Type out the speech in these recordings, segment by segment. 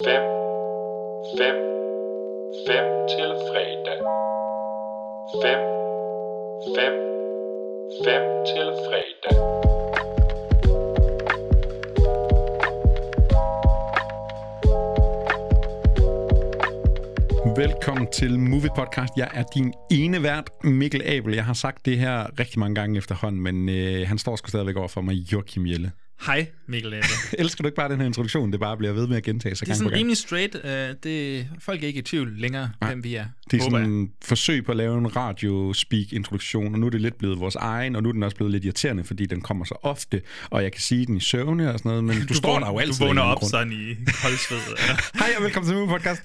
5, 5, 5 til fredag. 5, 5, 5 til fredag. Velkommen til Movie Podcast. Jeg er din ene vært, Mikkel Abel. Jeg har sagt det her rigtig mange gange efterhånden, men øh, han står sgu stadigvæk over for mig, Joachim Jelle. Hej, Mikkel Ebbe. Elsker du ikke bare den her introduktion? Det bare bliver ved med at gentage sig Det er gang sådan gang. rimelig straight. Uh, det, folk er ikke i tvivl længere, Nej. hvem vi er. Det er sådan en forsøg på at lave en radio-speak-introduktion, og nu er det lidt blevet vores egen, og nu er den også blevet lidt irriterende, fordi den kommer så ofte, og jeg kan sige den i søvne og sådan noget, men du, du står vågner, der jo altid. Du vågner op grund. sådan i koldsved. Hej og velkommen til Movie Podcast.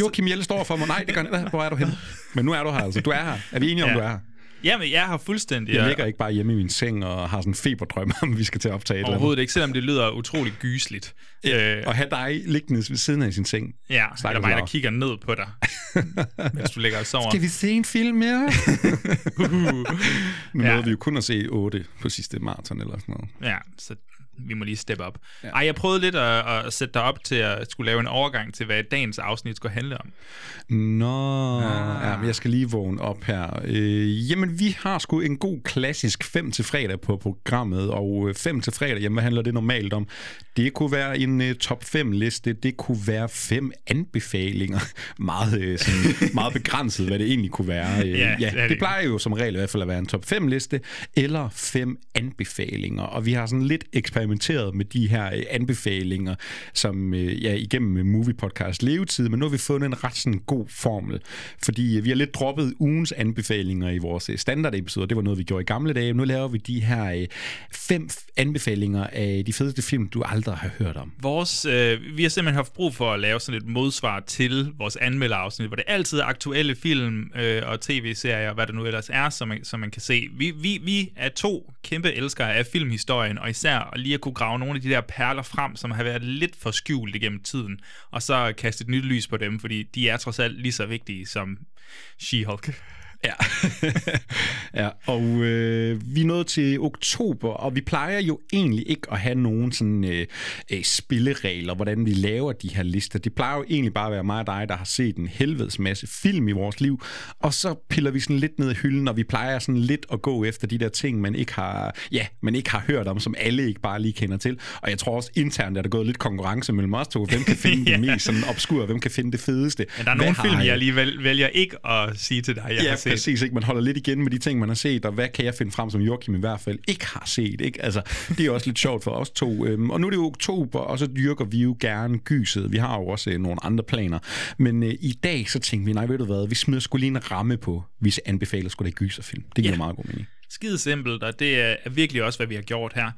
Joachim Jelle står for mig. Nej, det gør ikke. Hvor er du henne? Men nu er du her altså. Du er her. Er vi enige om, Ja. du er her? Jamen, jeg har fuldstændig... Jeg ligger ikke bare hjemme i min seng og har sådan en feberdrøm om, vi skal til at optage. Overhovedet ikke, selvom det lyder utrolig gysligt. Øh, Og have dig liggende ved siden af sin seng. ja, Stakkels eller mig, der kigger ned på dig, mens du ligger og sover. Skal vi se en film mere? nu Ja. nåede vi jo kun at se 8 på sidste maraton eller sådan noget. Ja, så vi må lige steppe op. Ja. Ej, jeg prøvede lidt at, at sætte dig op til at skulle lave en overgang til, hvad dagens afsnit skulle handle om. Nå, Ah. ja, men jeg skal lige vågne op her. Øh, jamen, vi har sgu en god klassisk 5 til fredag på programmet, og 5 til fredag, jamen, hvad handler det normalt om? Det kunne være en uh, top 5 liste, det kunne være fem anbefalinger. meget, øh, sådan, meget begrænset, hvad det egentlig kunne være. Øh, Ja, ja, det det plejer jo som regel i hvert fald at være en top 5 liste, eller fem anbefalinger. Og vi har sådan lidt eksperimenteret med de her øh, anbefalinger, som øh, ja, igennem øh, Movie Podcast levetid, men nu har vi fundet en ret sådan god formel, fordi øh, vi har lidt droppet ugens anbefalinger i vores øh, standardepisoder. Det var noget, vi gjorde i gamle dage. Nu laver vi de her øh, fem anbefalinger af de fedeste film, du aldrig har hørt om. Vores, øh, vi har simpelthen haft brug for at lave sådan et modsvar til vores anmelderafsnit, hvor det altid er aktuelle film øh, og tv-serier, hvad det nu ellers er, som man, som man kan se. Vi, vi, vi er to kæmpe elskere af filmhistorien, og især lige at kunne grave nogle af de der perler frem, som har været lidt for skjult igennem tiden, og så kaste et nyt lys på dem, fordi de er trods alt lige så vigtige som She-Hulk. Ja, ja og øh, vi er nået til oktober, og vi plejer jo egentlig ikke at have nogen sådan øh, øh, spilleregler, hvordan vi laver de her lister. Det plejer jo egentlig bare at være mig og dig, der har set en helvedes masse film i vores liv, og så piller vi sådan lidt ned i hylden, og vi plejer sådan lidt at gå efter de der ting, man ikke har, ja, man ikke har hørt om, som alle ikke bare lige kender til. Og jeg tror også internt, at der er gået lidt konkurrence mellem os to. Hvem kan finde Ja. det mest sådan obskure, hvem kan finde det fedeste? Men der er Hvad nogle film, I? jeg alligevel vælger ikke at sige til dig, jeg Ja, har set. Præcis. Ikke? Man holder lidt igen med de ting, man har set, og hvad kan jeg finde frem, som Joachim i hvert fald ikke har set. Ikke? Altså, det er også lidt sjovt for os to. Øhm, Og nu er det jo oktober, og så dyrker vi jo gerne gyset. Vi har jo også øh, nogle andre planer. Men øh, i dag, så tænkte vi, nej, ved du hvad, vi smider skulle lige en ramme på, hvis anbefaler skulle det gyserfilm. Det giver Ja. meget god mening. Skide simpelt, og det er er virkelig også, hvad vi har gjort her.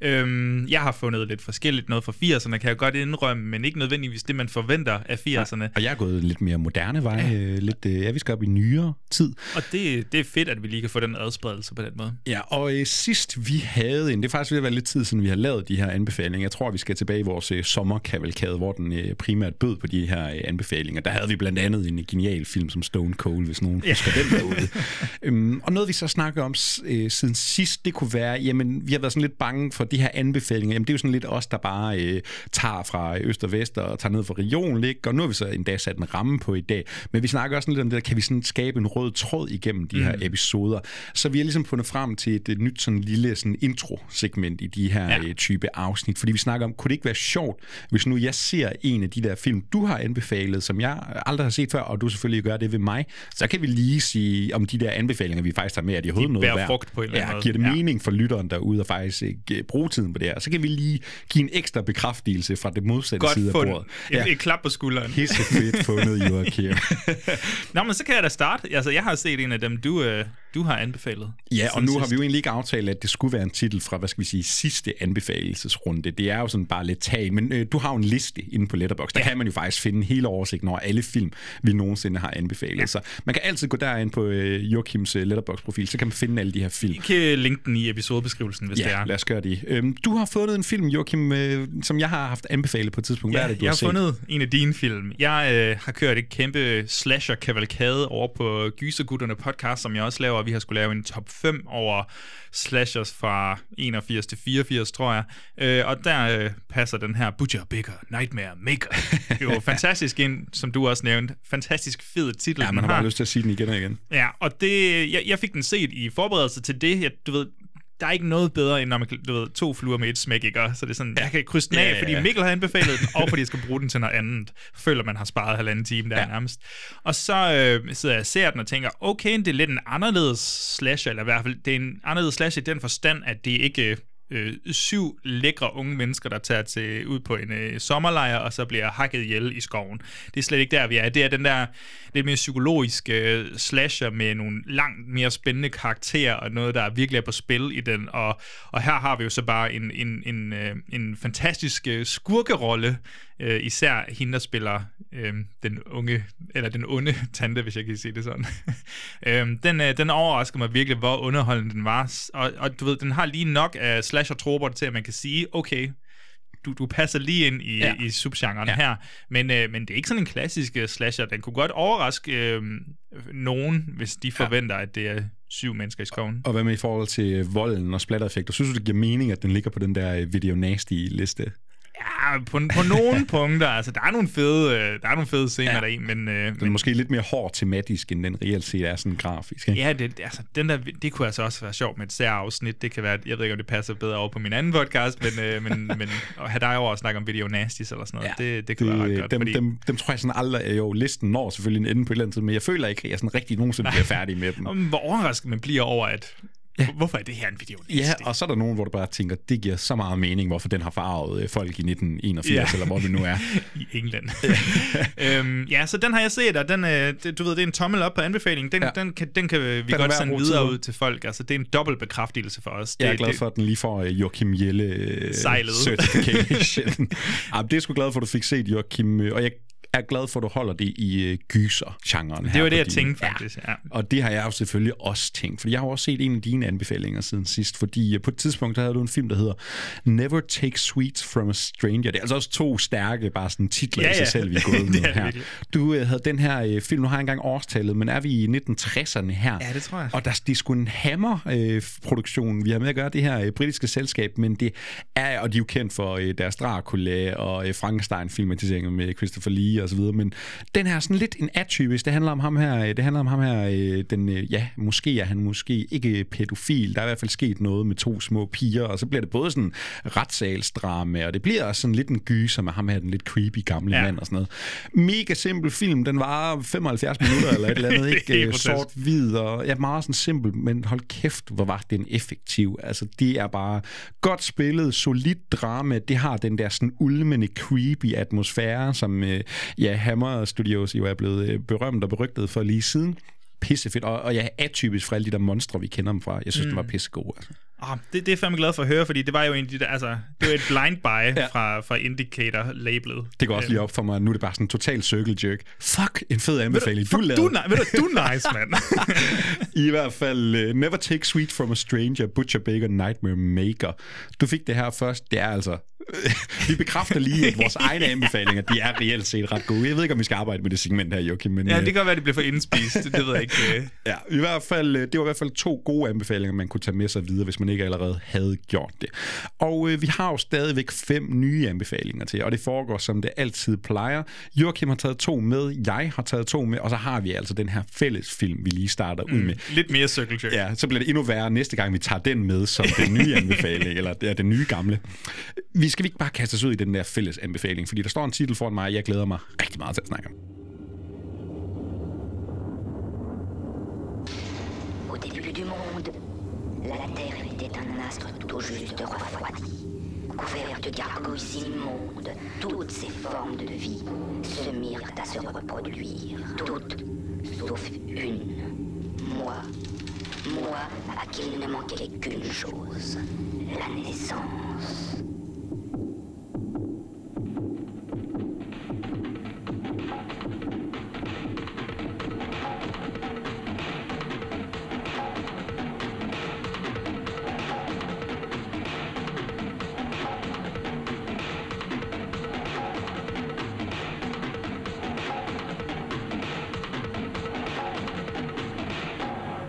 Øhm, jeg har fundet lidt forskelligt. Noget fra 80'erne kan jeg godt indrømme, men ikke nødvendigvis det, man forventer af 80'erne. Og jeg er gået lidt mere moderne vej. Ja. Lidt, øh, ja, vi skal op i nyere tid. Og det, det er fedt, at vi lige kan få den adspredelse på den måde. Ja, og øh, sidst vi havde en, det er faktisk ved at være lidt tid siden, vi har lavet de her anbefalinger. Jeg tror, vi skal tilbage i vores øh, sommerkavalkade, hvor den øh, primært bød på de her øh, anbefalinger. Der havde vi blandt andet en genial film som Stone Cold, hvis nogen Ja. ja. husker den derude. øhm, og noget vi så snakker om øh, siden sidst, det kunne være, jamen vi har været sådan lidt bange for de her anbefalinger. Jamen det er jo sådan lidt os, der bare øh, tager fra øst og vest og tager ned fra regionen, ikke? og nu har vi så endda sat en ramme på i dag. Men vi snakker også lidt om det der, kan vi sådan skabe en rød tråd igennem de her episoder. Så vi har ligesom fundet frem til et, et nyt sådan lille sådan intro-segment i de her Ja. ja. type afsnit, fordi vi snakker om, kunne det ikke være sjovt, hvis nu jeg ser en af de der film, du har anbefalet, som jeg aldrig har set før, og du selvfølgelig gør det ved mig, så kan vi lige sige, om de der anbefalinger, vi faktisk har med, er de overhovedet noget bærer værd. frugt på en eller anden ja, måde. giver det Ja. mening for lytteren derude at faktisk ikke øh, bruge tiden på det her. Så kan vi lige give en ekstra bekræftelse fra det modsatte Godt side af bordet. Et, et klap på skulderen. Pisse fedt fundet, Joachim. Nå, men så kan jeg da starte. Altså, jeg har set en af dem, du, øh, du har anbefalet. Ja, og nu har sidst. vi jo egentlig ikke aftalt, at det skulle være en titel fra, hvad skal vi sige, sidste anbefalelsesrunde. Det er jo sådan bare lidt tag, men øh, du har jo en liste inde på Letterboxd. Der ja. kan man jo faktisk finde hele oversigten over alle film, vi nogensinde har anbefalet. Ja. Så man kan altid gå derind på øh, Joachims øh, Letterboxd-profil, så kan man finde alle de her film. I kan linke den i episodebeskrivelsen, hvis det Ja, er. lad os gøre det. Øhm, du har fundet en film, Joachim, øh, som jeg har haft anbefalet på et tidspunkt. Hvad Ja, er det, du jeg har har set? fundet en af dine film. Jeg øh, har kørt et kæmpe slasher-kavalkade over på Gysergutterne podcast, som jeg også laver vi har skulle lave en top 5 over slashers fra 81 til 84, tror jeg. Øh, og der øh, passer den her Butcher, Bigger, Nightmare, Maker. jo fantastisk ind, som du også nævnte. Fantastisk fed titel, Ja, man har har. bare lyst til at sige den igen og igen. Ja, og det, jeg, jeg fik den set i forberedelse til det. Jeg, du ved, der er ikke noget bedre, end når man du ved, to fluer med et smæk, ikke? Så det er sådan, jeg kan krydse den af, Ja, ja, fordi ja. Mikkel har anbefalet den, og fordi jeg skal bruge den til noget andet. Føler, man har sparet halvanden time der Ja. ja. nærmest. Og så øh, sidder jeg og ser den og tænker, okay, det er lidt en anderledes slasher, eller i hvert fald, det er en anderledes slasher i den forstand, at det ikke øh, syv lækre unge mennesker, der tager til ud på en øh, sommerlejr, og så bliver hakket ihjel i skoven. Det er slet ikke der, vi er. Det er den der lidt mere psykologiske øh, slasher med nogle langt mere spændende karakterer, og noget, der virkelig er på spil i den. Og, og her har vi jo så bare en, en, en, øh, en fantastisk øh, skurkerolle, øh, især hende, der spiller øh, den unge, eller den onde tante, hvis jeg kan sige det sådan. øh, den, øh, den overrasker mig virkelig, hvor underholdende den var. Og, og du ved, den har lige nok af slasher-troper til, at man kan sige, okay, du, du passer lige ind i, Ja. ja. i subgenren Ja. ja. her. Men, øh, men det er ikke sådan en klassisk øh, slasher. Den kunne godt overraske øh, nogen, hvis de forventer, at det er syv mennesker i skoven. Og hvad med i forhold til øh, volden og splattereffekter? Synes du, det giver mening, at den ligger på den der øh, video nasty-liste? Ja, på, på nogle punkter. Altså, der er nogle fede, øh, der er nogle fede scener Ja. deri, men, øh, Den er men måske lidt mere hård tematisk, end den reelt set er sådan grafisk. Ikke? Ja, det, altså, den der, det kunne altså også være sjovt med et særafsnit. Det kan være, jeg ved ikke, om det passer bedre over på min anden podcast, men, øh, men, men at have dig over og snakke om video nasties eller sådan noget, ja, det, det kunne være ret det, godt. dem, fordi, dem, dem tror jeg sådan aldrig, jo, listen når selvfølgelig en ende på et eller andet tid, men jeg føler ikke, at jeg sådan rigtig nogensinde bliver færdig med dem. hvor overrasket man bliver over, at ja. hvorfor er det her en video Ja, og så er der nogen, hvor du bare tænker, det giver så meget mening, hvorfor den har farvet øh, folk i 1981, Ja. eller hvor det nu er. i England. øhm, ja, så den har jeg set, og den, øh, det, du ved, det er en tommel op på anbefalingen. Den, Ja. den, kan, den kan vi er godt sende videre ud til folk. Altså, det er en dobbelt bekræftelse for os. Jeg er det, glad det, for, at den lige får øh, Joachim Jelle øh, Sejlet. certification. ja, det er sgu glad for, at du fik set Joachim, og jeg er glad for, at du holder det i øh, gyser-genren. Det var det, jeg tænkte faktisk. Ja. Og det har jeg jo selvfølgelig også tænkt, fordi jeg har også set en af dine anbefalinger siden sidst, fordi øh, på et tidspunkt der havde du en film, der hedder Never Take Sweets from a Stranger. Det er altså også to stærke, bare sådan titler Ja, i sig ja. selv, vi er gået med er her. virkelig. Du øh, havde den her øh, film, nu har jeg engang årstallet, men er vi i 1960'erne her? Ja, det tror jeg. Og der, det er sgu en Hammer-produktion, vi har med at gøre det her øh, britiske selskab, men det er, og de er jo kendt for øh, deres Dracula og øh, Frankenstein-filmatiseringer med Christopher Lee og så videre, men den her er sådan lidt en atypisk, det handler om ham her, øh, det handler om ham her, øh, den, øh, ja, måske er han måske ikke pædofil, der er i hvert fald sket noget med to små piger, og så bliver det både sådan retssalsdrama, og det bliver også sådan lidt en gyser med ham her, den lidt creepy gamle ja. Mand og sådan noget. Mega simpel film, den var 75 minutter eller et eller andet, ikke? Sort-hvid, og ja, meget sådan simpel, men hold kæft, hvor var den effektiv. Altså, det er bare godt spillet, solidt drama, det har den der sådan ulmende, creepy atmosfære, som øh, ja, Hammer Studios jo er blevet øh, berømt og berygtet for lige siden. Pissefedt, og, og ja, atypisk fra alle de der monstre, vi kender dem fra. Jeg synes, mm. den var pissegod. Altså. Oh, det, det er jeg fandme glad for at høre, fordi det var jo en de der, altså, det var et blind buy Ja. fra, fra Indicator-labelet. Det går også lige op for mig, nu er det bare sådan en total circle jerk. Fuck, en fed anbefaling, du, Fuck, lavede. du, er ved du, du er nice, mand. I hvert fald uh, Never Take Sweet From a Stranger, Butcher Baker, Nightmare Maker. Du fik det her først. Det er altså... vi bekræfter lige, at vores egne anbefalinger, de er reelt set ret gode. Jeg ved ikke, om vi skal arbejde med det segment her, Joachim, men... ja, øh, det kan være, at det bliver for indspist. Det, ved jeg ikke. øh. Ja, i hvert fald, øh, det var i hvert fald to gode anbefalinger, man kunne tage med sig videre, hvis man ikke allerede havde gjort det. Og øh, vi har jo stadigvæk fem nye anbefalinger til, og det foregår, som det altid plejer. Joachim har taget to med, jeg har taget to med, og så har vi altså den her fælles film, vi lige starter ud med. Lidt mere circle jerk. Ja, så bliver det endnu værre næste gang, vi tager den med som den nye anbefaling, eller det er den nye gamle. Vi skal vi ikke bare kaste os ud i den der fælles anbefaling, fordi der står en titel foran mig, jeg glæder mig rigtig meget til at snakke. Au début du monde, la Terre était un astre tout juste refroidi. Couvert de gargouilles toutes ces formes de vie se mirent à se reproduire. Toutes, sauf une. Moi. Moi, à qui ne manquait qu'une chose. La naissance.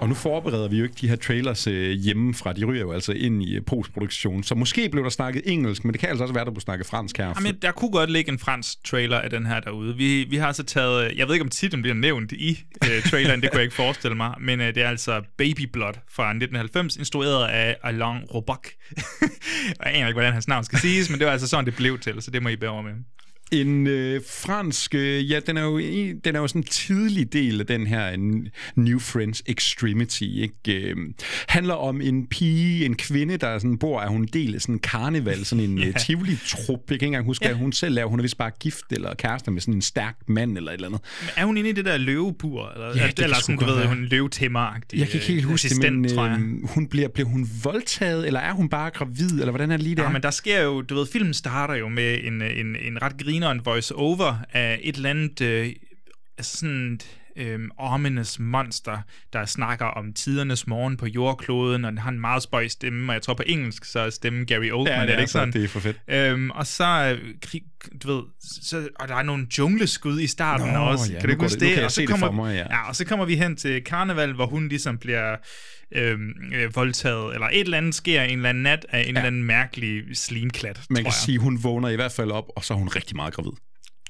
Og nu forbereder vi jo ikke de her trailers øh, hjemmefra. De ryger jo altså ind i øh, postproduktion. Så måske blev der snakket engelsk, men det kan altså også være, at der blev snakket fransk her. Jamen, der kunne godt ligge en fransk trailer af den her derude. Vi, vi har så taget, øh, jeg ved ikke om titlen bliver nævnt i øh, traileren, det kunne jeg ikke forestille mig, men øh, det er altså Baby Blood fra 1990, instrueret af Alain Robac. jeg aner ikke, hvordan hans navn skal siges, men det var altså sådan, det blev til, så det må I bære med. En øh, fransk, øh, ja, den er, jo, en- den er jo sådan en tidlig del af den her en New Friends Extremity, ikke? Øh, handler om en pige, en kvinde, der sådan bor, er hun en del af sådan en karneval, sådan en yeah. Tivoli-trup. Jeg kan ikke engang huske, Ja. at hun selv er, hun er vist bare gift eller kærester med sådan en stærk mand eller et eller andet. Men Er hun inde i det der løvebur? Eller, Ja, det eller sådan, du ved, hun løvetæmmer-agtig Jeg kan ikke helt øh, huske det, men øh, hun bliver, bliver hun voldtaget, eller er hun bare gravid, eller hvordan er det lige der? Ja, men der sker jo, du ved, filmen starter jo med en, en, en ret grineren voice-over af et eller andet, øh, altså sådan øh, ominous monster, der snakker om tidernes morgen på jordkloden, og den har en meget spøj stemme, og jeg tror på engelsk, så er stemmen Gary Oldman, ja, er det ikke så, sådan? det er for fedt. Øhm, og så, øh, du ved, så, og der er nogle jungleskud i starten Nå, også. ja, kan du huske det- jeg og så det kommer, for mig, ja. ja. og så kommer vi hen til karneval, hvor hun ligesom bliver øhm, øh, voldtaget, eller et eller andet sker en eller anden nat af en ja. eller anden mærkelig slimklat, Man kan jeg. sige, hun vågner i hvert fald op, og så er hun rigtig meget gravid.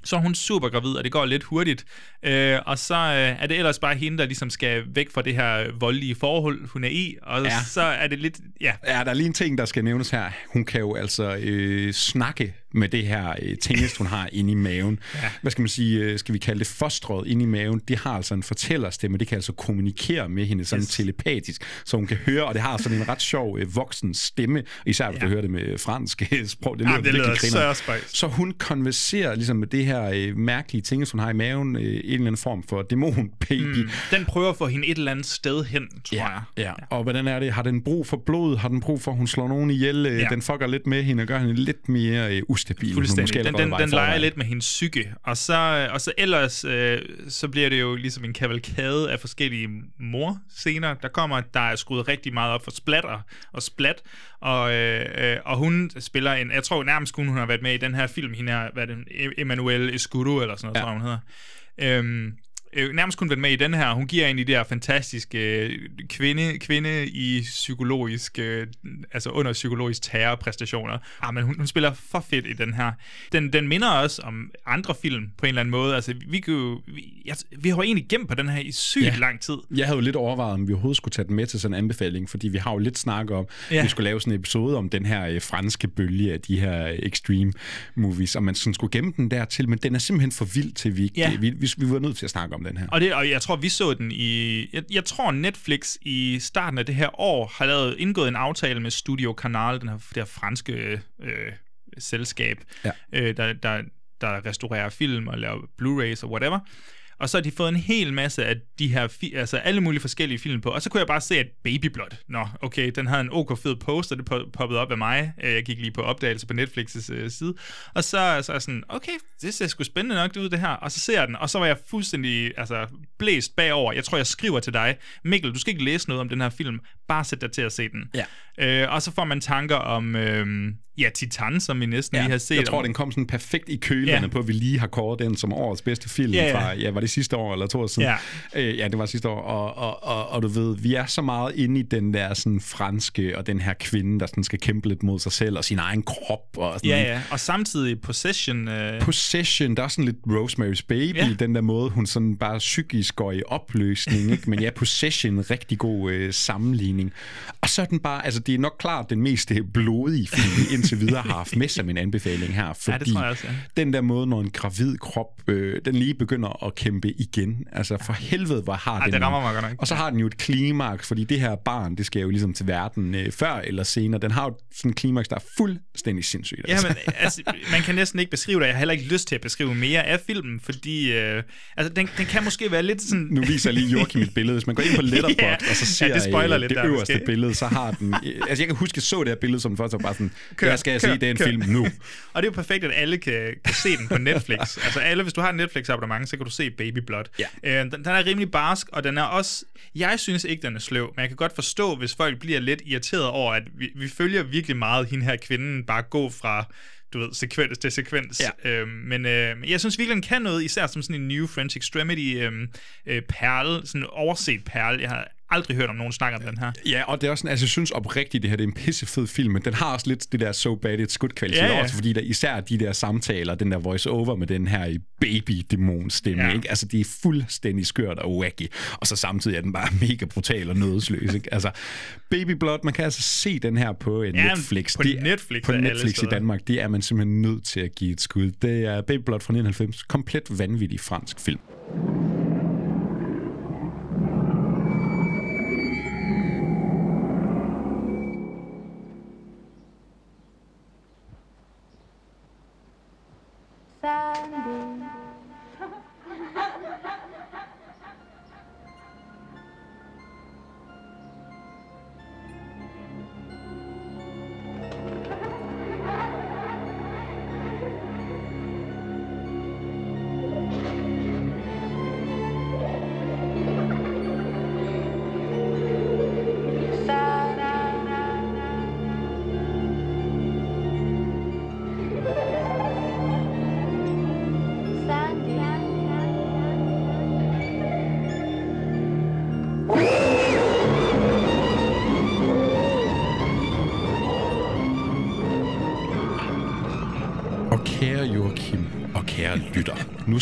Så er hun super gravid, og det går lidt hurtigt. Øh, og så øh, er det ellers bare hende, der ligesom skal væk fra det her voldelige forhold, hun er i. Og Ja. så er det lidt, ja, Ja, der er lige en ting, der skal nævnes her. Hun kan jo altså øh, snakke med det her øh, tingest, hun har inde i maven. Ja. Hvad skal man sige? Øh, skal vi kalde det fostret inde i maven? Det har altså en fortællerstemme. Det kan altså kommunikere med hende sådan yes. Telepatisk, så hun kan høre, og det har sådan en ret sjov øh, voksen stemme, især hvis ja. Ja. du hører det med fransk øh, sprog. Det lyder, Jamen, det lyder så spøjs. Så hun konverserer ligesom med det her øh, mærkelige ting, hun har i maven, øh, en eller anden form for dæmon-baby. Mm, den prøver at få hende et eller andet sted hen, tror jeg. Ja, og hvordan er det? Har den brug for blod? Har den brug for, at hun slår nogen ihjel? Ja. Ja. Den fucker lidt med hende og gør hende lidt mere øh, ustabil. Fuldstændig. måske Den, den, den leger lidt med hendes psyke. Og så, og så ellers, øh, så bliver det jo ligesom en kavalkade af forskellige mor-scener. Der kommer, der er skruet rigtig meget op for splatter og splat. Og, øh, øh, og hun spiller en, jeg tror nærmest kun hun har været med i den her film, hende her, hvad er det, Emmanuel Escudo, eller sådan noget, Ja. tror hun hedder. Øhm, øh, nærmest kun været med i den her. Hun giver en de der fantastiske øh, kvinde, kvinde i psykologisk, øh, altså under psykologisk terrorpræstationer. Ah, men hun, hun spiller for fedt i den her. Den, den minder også om andre film på en eller anden måde. Altså, vi, kunne, jo- vi, jeg, vi har jo egentlig gemt på den her i sygt Ja. lang tid. Jeg havde jo lidt overvejet, om vi overhovedet skulle tage den med til sådan en anbefaling, fordi vi har jo lidt snakket om, ja. Ja. vi skulle lave sådan en episode om den her øh, franske bølge af de her øh, extreme movies, og man sådan skulle gemme den dertil, men den er simpelthen for vild til, vi, ikke, Ja. vi, vi, vi var nødt til at snakke om den her. Og, det, og jeg tror, vi så den i... Jeg, jeg tror, Netflix i starten af det her år har lavet, indgået en aftale med Studio Canal, den her, det her franske øh, selskab, Ja. øh, der, der, der restaurerer film og laver Blu-rays og whatever. Og så har de fået en hel masse af de her, fi- altså alle mulige forskellige film på. Og så kunne jeg bare se, at Baby Blood, nå, okay, den havde en ok fed poster, det poppede op af mig. Øh, jeg gik lige på opdagelse på Netflix' øh, side. Og så, så er jeg sådan, okay, det ser sgu spændende nok ud, det her. Og så ser jeg den, og så var jeg fuldstændig altså, blæst bagover. Jeg tror, jeg skriver til dig, Mikkel, du skal ikke læse noget om den her film. Bare sæt dig til at se den. Ja. Øh, og så får man tanker om, øh, ja, Titan, som vi næsten lige har set. jeg tror, den kom sådan perfekt i kølerne Ja. ja. på, at vi lige har kåret den som årets bedste film Ja, ja. fra, ja, var det sidste år eller to år siden? Ja. Øh, ja, det var sidste år, og, og, og, og du ved, vi er så meget inde i den der sådan franske, og den her kvinde, der sådan skal kæmpe lidt mod sig selv, og sin egen krop, og sådan Ja, ja. Og samtidig Possession... Øh, Possession, der er sådan lidt Rosemary's Baby, Ja. ja. den der måde, hun sådan bare psykisk går i opløsning, ikke? Men ja, Possession, rigtig god øh, sammenligning. Og så er den bare, altså det er nok klart den mest øh, blodige film, vi indtil videre har haft med som en anbefaling her, fordi det tror jeg også, ja. den der måde, når en gravid krop, øh, den lige begynder at kæmpe igen, altså for helvede, hvor har Ej, den det rammer en- mig godt nok. Og så har den jo et klimaks, fordi det her barn, det skal jo ligesom til verden øh, før eller senere. Den har jo sådan et klimaks, der er fuldstændig sindssygt. Ja, altså. men altså, man kan næsten ikke beskrive det. Jeg har heller ikke lyst til at beskrive mere af filmen, fordi øh, altså, den, den kan måske være lidt sådan... nu viser jeg lige Joachim et billede. Hvis man går ind på Letterboxd, Ja, og så ser ja, det spoiler øh, lidt det der, øverste måske. billede, så har den... altså, jeg kan huske, at jeg så det her billede som først, og bare sådan, Kør, jeg skal jeg kør, se den kør. film nu. Og det er jo perfekt, at alle kan, kan se den på Netflix. altså alle, hvis du har en Netflix-abonnement, så kan du se Baby Blood. Ja. Øh, den, den er rimelig barsk, og den er også... Jeg synes ikke, den er sløv, men jeg kan godt forstå, hvis folk bliver lidt irriteret over, at vi, vi følger virkelig meget hende her kvinden bare gå fra du ved, sekvens til sekvens. Ja. Øhm, men øh, men jeg synes virkelig, den kan noget, især som sådan en New French Extremity øhm, øh, perle, sådan en overset perle. Jeg har aldrig hørt om nogen snakke om den her. Ja, og det er også sådan, altså jeg synes oprigtigt, det her det er en pissefed film, men den har også lidt det der so bad it's good kvalitet, Ja, ja. også fordi der især de der samtaler, den der voice over med den her baby-dæmon stemme, Ja. ikke? Altså det er fuldstændig skørt og wacky, og så samtidig er den bare mega brutal og nådesløs, ikke? Altså Baby Blood, man kan altså se den her på Ja, Netflix. på Det Netflix På Netflix i. Danmark, det er man simpelthen nødt til at give et skud. Det er Baby Blood fra 1990, komplet vanvittig fransk film.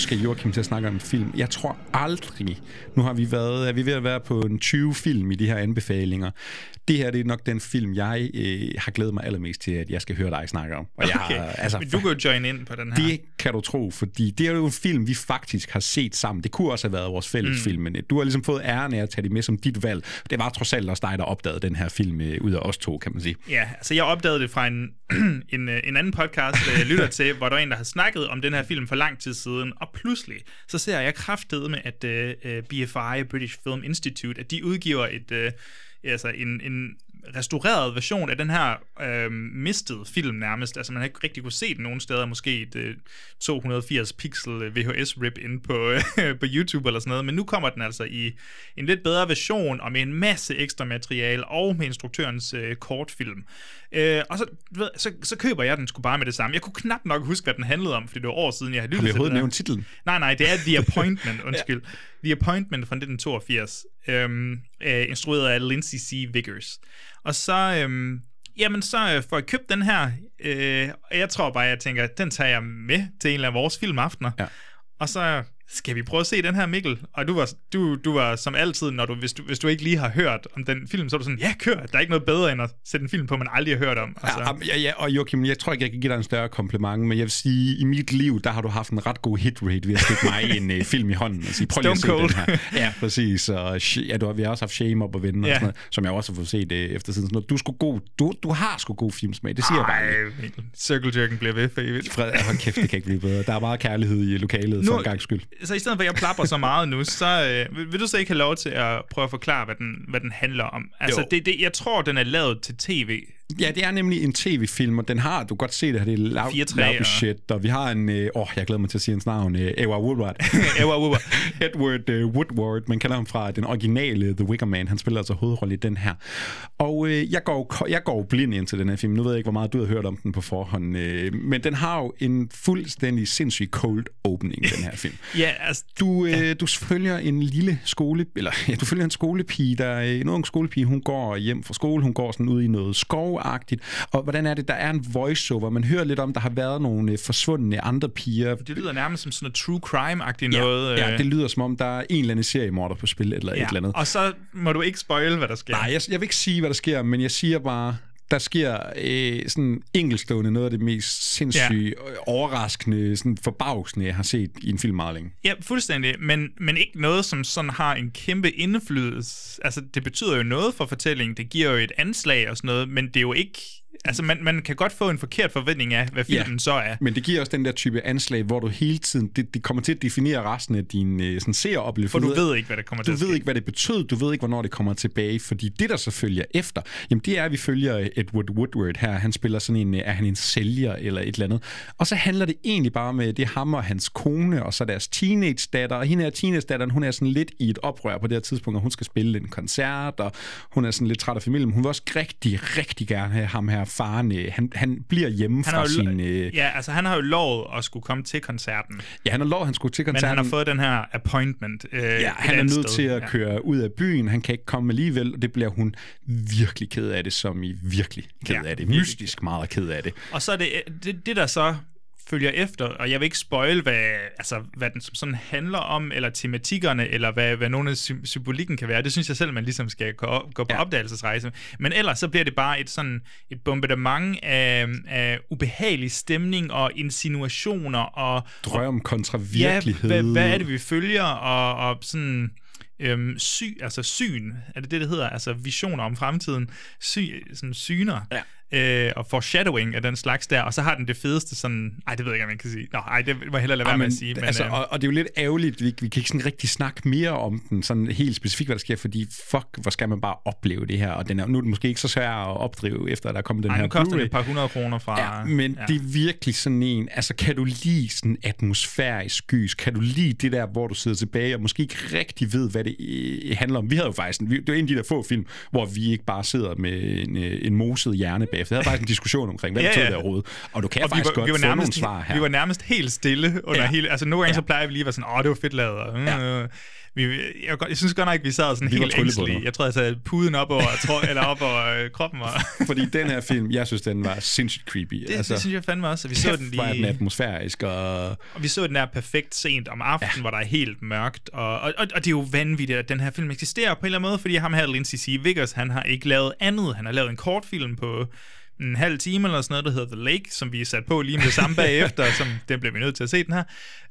Skal Joachim til at snakke om en film. Jeg tror aldrig, nu har vi været, er vi ved at være på en 20 film i de her anbefalinger. Det her det er nok den film, jeg øh, har glædet mig allermest til, at jeg skal høre dig snakke om. Og jeg Okay, har, altså, men du kan jo join ind på den her. det kan du tro, fordi det er jo en film, vi faktisk har set sammen. Det kunne også have været vores fælles mm. film, men øh, du har ligesom fået æren af at tage det med som dit valg. Det var trods alt også dig, der opdagede den her film øh, ud af os to, kan man sige. Ja, altså jeg opdagede det fra en, en, øh, en anden podcast, øh, jeg lytter til, hvor der var en, der havde snakket om den her film for lang tid siden, og pludselig så ser jeg kraftedet med, at uh, BFI, British Film Institute, at de udgiver et, uh, altså en, en restaureret version af den her øh, mistede film nærmest. Altså man har ikke rigtig kunne se den nogen steder. Måske et øh, 280 pixel øh, VHS-rip ind på, øh, på YouTube eller sådan noget. Men nu kommer den altså i en lidt bedre version og med en masse ekstra materiale og med instruktørens øh, kortfilm. Øh, og så, du ved, så, så køber jeg den sgu bare med det samme. Jeg kunne knap nok huske, hvad den handlede om, fordi det var år siden, jeg havde lyttet Har vi til den her. nævnt titlen? Nej, nej, det er The Appointment, undskyld. The Appointment fra 1982, øhm, øh, instrueret af Lindsay C. Vickers. Og så, øhm, jamen så øh, får jeg købt den her, øh, og jeg tror bare, jeg tænker, den tager jeg med til en af vores filmaftener. Ja. Og så skal vi prøve at se den her, Mikkel? Og du var, du, du var som altid, når du, hvis, du, hvis du ikke lige har hørt om den film, så er du sådan, ja, kør, der er ikke noget bedre end at sætte en film på, man aldrig har hørt om. Og så, Ja, ja, ja, og Joachim, jeg tror ikke, jeg kan give dig en større kompliment, men jeg vil sige, i mit liv, der har du haft en ret god hitrate ved at stikke mig en uh, film i hånden og sige, prøv lige at se den her. Ja, præcis. Og, ja, du har, vi har også haft Shame op og vende, Ja. og sådan noget, som jeg også har fået set uh, efter siden. Sådan noget. Du, sgu god, du, du har sgu god filmsmag, det siger jeg bare. Ej, Mikkel. Circle Jerken bliver ved for evigt. Fred, hold kæft, det kan ikke blive bedre. Der er meget kærlighed i lokalet, for en gang skyld. Så i stedet for, at jeg plapper så meget nu, så øh, vil, du så ikke have lov til at prøve at forklare, hvad den, hvad den handler om? Altså, Jo. det, det, jeg tror, den er lavet til tv. Ja, det er nemlig en tv-film, og den har, du kan godt se det her, det er lav, 4-3 lav budget, og vi har en, åh, øh, oh, jeg glæder mig til at sige hans navn, øh, Ewa Woodward. Ewa Woodward. Edward uh, Woodward, man kender ham fra den originale The Wicker Man. Han spiller altså hovedrolle i den her. Og øh, jeg, går, jeg går blind ind til den her film. Nu ved jeg ikke, hvor meget du har hørt om den på forhånd. Øh, men den har jo en fuldstændig sindssyg cold opening, den her film. Ja, altså, Du, øh, du følger en lille skole, eller ja, du følger en skolepige, der er en ung skolepige, hun går hjem fra skole, hun går sådan ud i noget skovagtigt, og hvordan er det, der er en voiceover, man hører lidt om, der har været nogle øh, forsvundne andre piger, det lyder nærmest som sådan noget true crime-agtigt noget. Ja, øh, det lyder som om, der er en eller anden seriemorder på spil, eller ja. et eller andet. Og så må du ikke spoil, hvad der sker. Nej, jeg, jeg vil ikke sige, hvad der sker, men jeg siger bare, der sker øh, sådan enkeltstående noget af det mest sindssyge, ja. overraskende, sådan forbavsende, jeg har set i en film meget længe. Ja, fuldstændig, men, men ikke noget, som sådan har en kæmpe indflydelse. Altså, det betyder jo noget for fortællingen, det giver jo et anslag og sådan noget, men det er jo ikke... Altså, man, man kan godt få en forkert forventning af, hvad filmen Ja. så er. Men det giver også den der type anslag, hvor du hele tiden, det, det kommer til at definere resten af din øh, sådan seeroplevelse. For du ved ikke, hvad der kommer til Du at ske. ved ikke, hvad det betød, du ved ikke, hvornår det kommer tilbage, fordi det, der så følger efter, jamen det er, at vi følger Edward Woodward her. Han spiller sådan en, øh, er han en sælger eller et eller andet. Og så handler det egentlig bare med, det er ham og hans kone, og så deres teenage-datter, og hende her teenage-datteren, hun er sådan lidt i et oprør på det her tidspunkt, og hun skal spille en koncert, og hun er sådan lidt træt af familien, men hun vil også rigtig, rigtig gerne have ham her, er faren, øh, han, han bliver hjemme Han fra har, jo, sin... Øh, ja, altså han har jo lovet at skulle komme til koncerten, ja, han har lov, han skulle til men koncerten. han har fået den her appointment øh, Ja, han er nødt sted. til at Ja. køre ud af byen. Han kan ikke komme alligevel, og det bliver hun virkelig ked af det, som i virkelig ked Ja, af det. Mystisk meget ked af det. Og så er det, det, det der så følger efter, og jeg vil ikke spoil, hvad, altså, hvad den som sådan handler om, eller tematikkerne, eller hvad, hvad nogle af sy- symbolikken kan være. Det synes jeg selv, man ligesom skal gå, gå på Ja. ja. opdagelsesrejse. Men ellers så bliver det bare et sådan et bombardement af, af ubehagelig stemning og insinuationer og Drøm kontra Ja, virkelighed. hvad, hvad er det, vi følger, og, og sådan øhm, sy, altså syn, er det det, det hedder? Altså visioner om fremtiden, sy, sådan syner, Ja. Øh, og foreshadowing af den slags der, og så har den det fedeste sådan, ej, det ved jeg ikke, om man kan sige. Nå, ej, det må jeg hellere lade være Ja, med at sige. Men, altså, øh, og, og det er jo lidt ærgerligt, vi, vi kan ikke sådan rigtig snakke mere om den, sådan helt specifikt, hvad der sker, fordi fuck, hvor skal man bare opleve det her, og den er, nu er den måske ikke så svær at opdrive, efter der er kommet den ej, her nu koster Blu-ray. et par hundrede kroner fra... Ja, men ja. det er virkelig sådan en, altså kan du lide sådan atmosfærisk gys, kan du lide det der, hvor du sidder tilbage og måske ikke rigtig ved, hvad det øh, handler om. Vi havde jo faktisk, en, det var en af de der få film, hvor vi ikke bare sidder med en, øh, en moset hjerne bagefter. Vi havde faktisk en diskussion omkring, hvad Ja, betød ja. det overhovedet. Og du kan og vi faktisk var, godt vi var få nogle nærmest, svar her. Vi var nærmest helt stille under Ja. hele... Altså, nogle gange Ja. så plejer vi lige at være sådan, åh, det var fedt lavet. og, øh, Ja. Vi, jeg, jeg synes godt nok, at vi sad sådan Vi var helt ængstelige. Jeg tror, jeg satte puden op over, tror, eller op over øh, kroppen. Og, Fordi den her film, jeg synes, den var sindssygt creepy. det, altså, det synes jeg fandme også. Vi så den var den lige... atmosfærisk, og Og vi så den der perfekt sent om aftenen, ja. hvor der er helt mørkt. Og, og, og, og det er jo vanvittigt, at den her film eksisterer på en eller anden måde, fordi ham her, Lindsay C. Vickers, han har ikke lavet andet. Han har lavet en kortfilm på en halv time eller sådan noget, der hedder The Lake, som vi er sat på lige med det samme bagefter, som den bliver vi nødt til at se den her.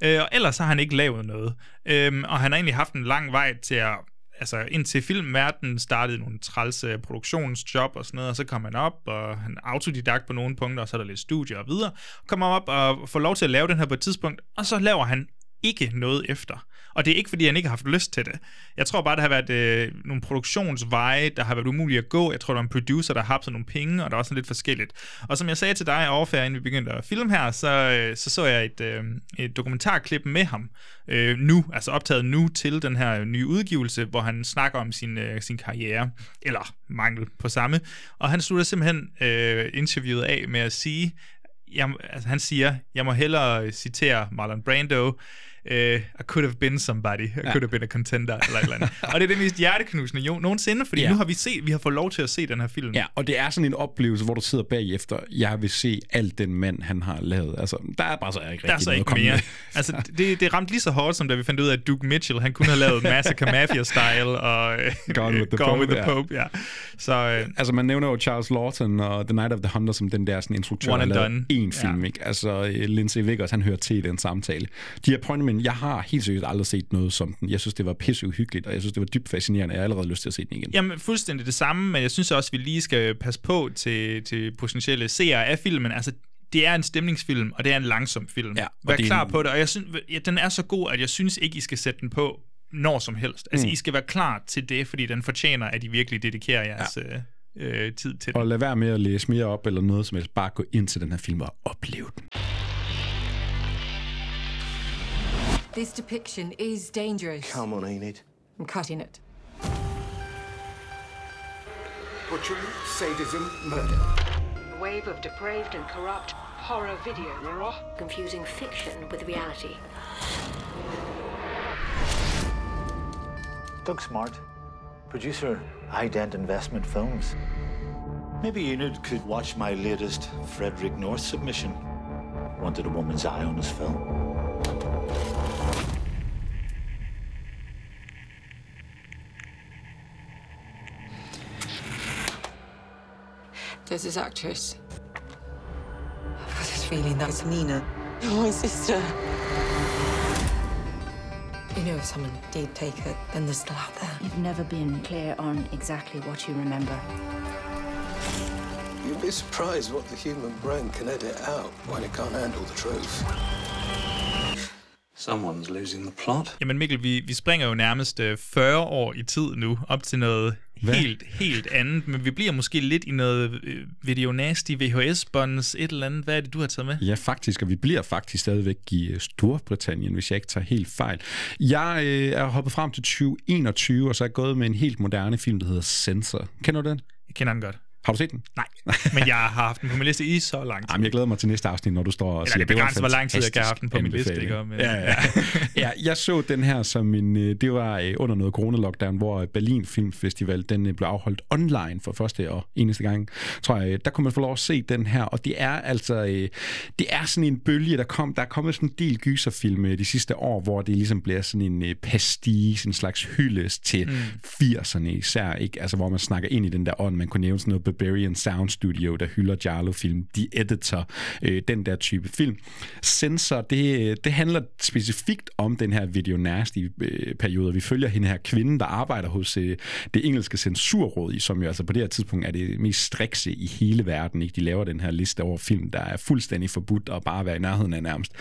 Øh, og ellers har han ikke lavet noget. Øhm, og han har egentlig haft en lang vej til at altså indtil filmverdenen startede nogle trælse produktionsjob og sådan noget, og så kom han op, og han autodidakt på nogle punkter, og så er der lidt studie og videre, kommer op og får lov til at lave den her på et tidspunkt, og så laver han ikke noget efter. Og det er ikke, fordi han ikke har haft lyst til det. Jeg tror bare, der har været øh, nogle produktionsveje, der har været umulige at gå. Jeg tror, der er en producer, der har haft nogle penge, og der er også sådan lidt forskelligt. Og som jeg sagde til dig overfærd, inden vi begyndte at filme her, så øh, så, så jeg et, øh, et dokumentarklip med ham øh, nu, altså optaget nu til den her øh, nye udgivelse, hvor han snakker om sin, øh, sin karriere, eller mangel på samme. Og han slutter simpelthen øh, interviewet af med at sige, jeg, altså han siger, jeg må hellere øh, citere Marlon Brando, uh, I could have been somebody, I ja. could have been a contender, eller et eller andet. og det er det mest hjerteknusende jo nogensinde, fordi Ja. ja. nu har vi set, vi har fået lov til at se den her film. Ja, og det er sådan en oplevelse, hvor du sidder bagefter, jeg vil se alt den mand, han har lavet. Altså, der er bare så ikke Der er rigtig så noget ikke mere. med. altså, det, det ramte lige så hårdt, som da vi fandt ud af, at Duke Mitchell, han kunne have lavet Massacre Mafia-style og øh, Gone with the Gone Pope, with the ja. Pope ja. Så øh, Altså, man nævner jo Charles Lawton og The Night of the Hunter som den der sådan, instruktør, One and done. en film, Ja. ikke? Altså, øh, Lindsay Vickers, han hører til i den samtale. De appointment, jeg har helt seriøst aldrig set noget som den. Jeg synes, det var pisse uhyggeligt, og jeg synes, det var dybt fascinerende. Jeg har allerede lyst til at se den igen. Jamen, fuldstændig det samme, men jeg synes også, vi lige skal passe på til, til potentielle seere af filmen. Altså, det er en stemningsfilm, og det er en langsom film. Ja, og Vær det klar en- på det, og jeg synes, ja, den er så god, at jeg synes ikke, I skal sætte den på når som helst. Altså, Mm. I skal være klar til det, fordi den fortjener, at I virkelig dedikerer jeres ja. øh, øh, tid til Og den. lad være med at læse mere op eller noget som helst. Bare gå ind til den her film og opleve den. This depiction is dangerous. Come on, Enid. I'm cutting it. Butchery, sadism, murder. A wave of depraved and corrupt horror video. confusing fiction with reality. Doug Smart, producer, Ident Investment Films. Maybe Enid could watch my latest Frederick North submission. Wanted a woman's eye on his film. There's this actress. I've got this feeling that's Nina. Oh, my sister. You know, if someone did take her, then they're still out there. You've never been clear on exactly what you remember. You'd be surprised what the human brain can edit out when it can't handle the truth. Someone's losing the plot. Jamen Mikkel, vi, vi springer jo nærmest øh, 40 år i tid nu, op til noget Hvad? helt, helt andet, men vi bliver måske lidt i noget øh, video nasty VHS-bonds, et eller andet. Hvad er det, du har taget med? Ja, faktisk, og vi bliver faktisk stadigvæk i øh, Storbritannien, hvis jeg ikke tager helt fejl. Jeg øh, er hoppet frem til 2021, og så er jeg gået med en helt moderne film, der hedder Sensor. Kender du den? Jeg kender den godt. Har du set den? Nej, men jeg har haft den på min liste i så lang tid. Jamen, jeg glæder mig til næste afsnit, når du står og Eller siger, det er var hvor lang tid jeg have haft den på min liste, ikke? Men- Ja, ja. ja, jeg så den her som en, øh, det var øh, under noget corona-lockdown, hvor Berlin Film Festival, den øh, blev afholdt online for første og eneste gang, tror jeg. Der kunne man få lov at se den her, og det er altså, øh, det er sådan en bølge, der kom, der er kommet sådan en del gyserfilm øh, de sidste år, hvor det ligesom bliver sådan en øh, pastiche, en slags hyldest til mm. 80'erne især, ikke? Altså, hvor man snakker ind i den der ånd, man kunne nævne sådan noget Barbarian Sound Studio, der hylder Jarlo-film, The Editor, øh, den der type film. Sensor, det, øh, det handler specifikt om den her video nasty øh, periode. Vi følger hende her kvinde, der arbejder hos øh, det engelske censurråd, som jo altså på det her tidspunkt er det mest strikse i hele verden. Ikke? De laver den her liste over film, der er fuldstændig forbudt og bare være i nærheden af nærmest.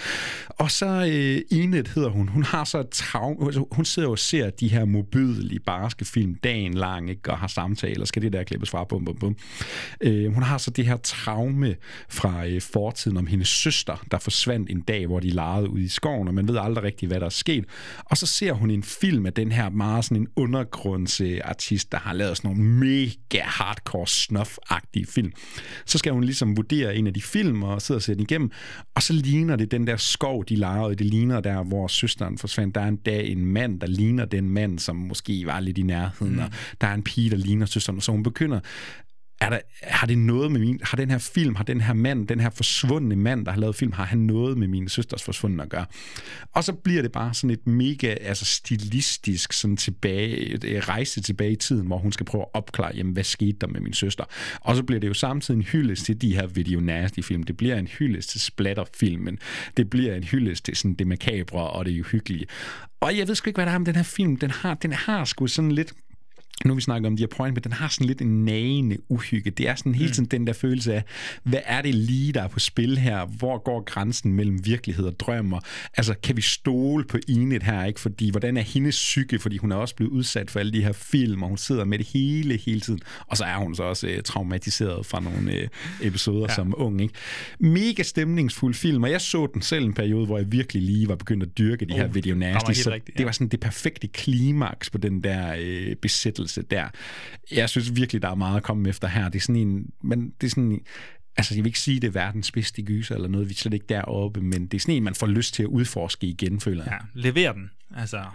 Og så øh, Enid hedder hun. Hun har så traum. Altså, hun sidder og ser de her mobydelige, barske film dagen lang, ikke? og har samtaler. Skal det der klippes fra? Bum, bum, bum. Øh, hun har så det her traume fra øh, fortiden om hendes søster, der forsvandt en dag, hvor de legede ude i skoven, og man ved aldrig rigtigt, hvad der er sket. Og så ser hun en film af den her meget sådan en undergrundsartist, der har lavet sådan nogle mega hardcore snuff-agtige film. Så skal hun ligesom vurdere en af de film og sidde og se den igennem, og så ligner det den der skov, de legede. Det ligner der, hvor søsteren forsvandt. Der er en dag en mand, der ligner den mand, som måske var lidt i nærheden, mm. og der er en pige, der ligner søsteren, så hun begynder er der, har det noget med min, har den her film, har den her mand, den her forsvundne mand, der har lavet film, har han noget med min søsters forsvundne at gøre? Og så bliver det bare sådan et mega, altså stilistisk sådan tilbage, øh, rejse tilbage i tiden, hvor hun skal prøve at opklare, jamen, hvad skete der med min søster? Og så bliver det jo samtidig en hyldest til de her video nasty film. Det bliver en hyldest til splatterfilmen. Det bliver en hyldest til sådan det makabre og det uhyggelige. Og jeg ved sgu ikke, hvad der er med den her film. Den har, den har sgu sådan lidt nu vi snakker om The Appointment, den har sådan lidt en nagende uhygge. Det er sådan hele tiden den der følelse af, hvad er det lige, der er på spil her? Hvor går grænsen mellem virkelighed og drømmer? Altså, kan vi stole på Enid her, ikke? Fordi, hvordan er hendes psyke? Fordi hun er også blevet udsat for alle de her film, og hun sidder med det hele, hele tiden. Og så er hun så også øh, traumatiseret fra nogle øh, episoder ja. som ung, ikke? Mega stemningsfuld film, og jeg så den selv en periode, hvor jeg virkelig lige var begyndt at dyrke de Uh, her video rammer nasty. helt Så rigtigt, ja. det var sådan det perfekte klimaks på den der øh, besættelse der. Jeg synes virkelig, der er meget at komme efter her. Det er sådan en, men det er sådan, altså jeg vil ikke sige, det er verdens bedste gyser eller noget, vi er slet ikke deroppe, men det er sådan en, man får lyst til at udforske igen, føler jeg. Ja, lever den. Altså,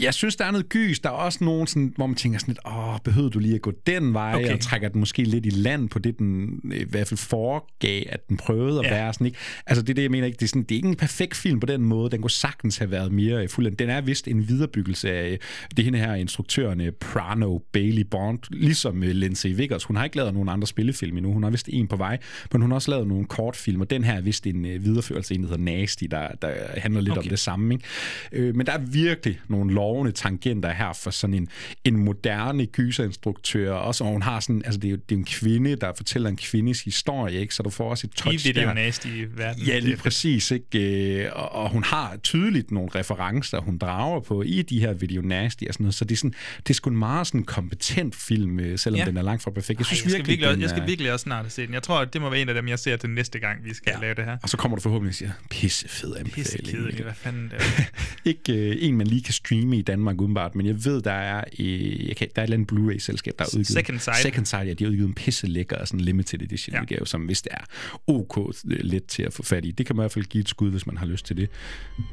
jeg synes, der er noget gys. Der er også nogen, sådan, hvor man tænker sådan lidt, åh, behøvede du lige at gå den vej, Okay. og trækker den måske lidt i land på det, den øh, i hvert fald foregav, at den prøvede at Ja. være sådan, ikke? Altså, det er det, jeg mener ikke. Det er, sådan, det er ikke en perfekt film på den måde. Den kunne sagtens have været mere øh, fuld. Den er vist en viderebyggelse af øh, det hende her instruktøren Prano Bailey Bond, ligesom Lindsay Vickers. Hun har ikke lavet nogen andre spillefilm endnu. Hun har vist en på vej, men hun har også lavet nogle kortfilm, og den her er vist en videreførelse en, der hedder Nasty, der, der handler lidt okay. Om det samme. Ikke? Men der er virkelig nogle lovende tangenter her for sådan en, en moderne gyserinstruktør. Også, og hun har sådan, altså det er jo det er en kvinde, der fortæller en kvindes historie, ikke? så du får også et i touch video der. nasty i verden. Ja, lige Det- præcis. Ikke? Øh, Og, og hun har tydeligt nogle referencer, hun drager på i de her video nasty og sådan noget. Så det er, sådan, det er sgu en meget sådan kompetent film, øh, selvom Ja. den er langt fra perfekt. Jeg Ej, synes jeg, skal virkelig, virkelig, også- den jeg skal virkelig også snart se den. Jeg tror, at det må være en af dem, jeg ser til næste gang, vi skal ja. lave det her. Og så kommer du forhåbentlig og siger, pisse fed Pisse anbefaling. kedeligt, hvad fanden det er. ikke øh, en, man lige kan streame i Danmark udenbart, men jeg ved, der er, øh, jeg kan, der er et eller andet Blu-ray-selskab, der har udgivet... Second Sight. Second Sight, ja, de har udgivet en pisse lækker sådan limited edition Ja. udgave, som vist er ok øh, let til at få fat i. Det kan man i hvert fald give et skud, hvis man har lyst til det.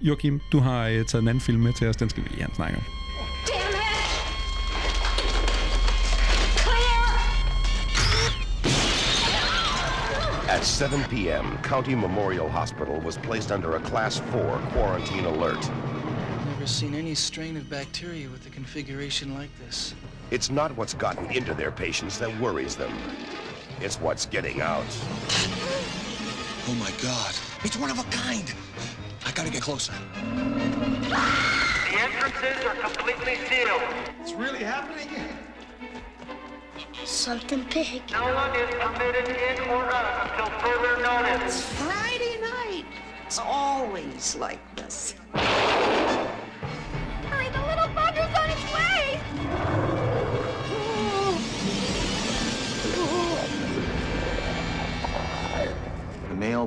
Joachim, du har øh, taget en anden film med til os, den skal vi lige have en snak om. Damn it! At 7 p.m., County Memorial Hospital was placed under a Class 4 quarantine alert. Never seen any strain of bacteria with a configuration like this. It's not what's gotten into their patients that worries them. It's what's getting out. Oh my god. It's one of a kind. I gotta get closer. The entrances are completely sealed. It's really happening? Something big. No one is permitted in or out until further notice. Friday night. It's always like this.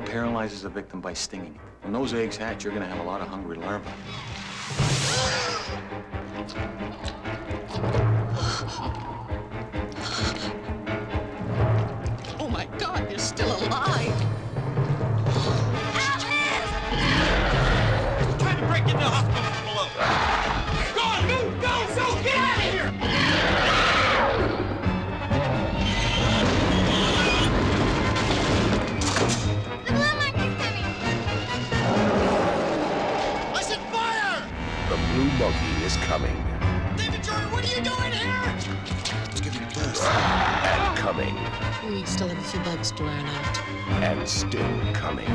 Paralyzes the victim by stinging. When those eggs hatch, you're gonna have a lot of hungry larvae. Oh my God, you're still alive. Coming. David Jordan, what are you doing here? Let's give you a boost. And coming. We still have a few bugs to iron out. And still coming.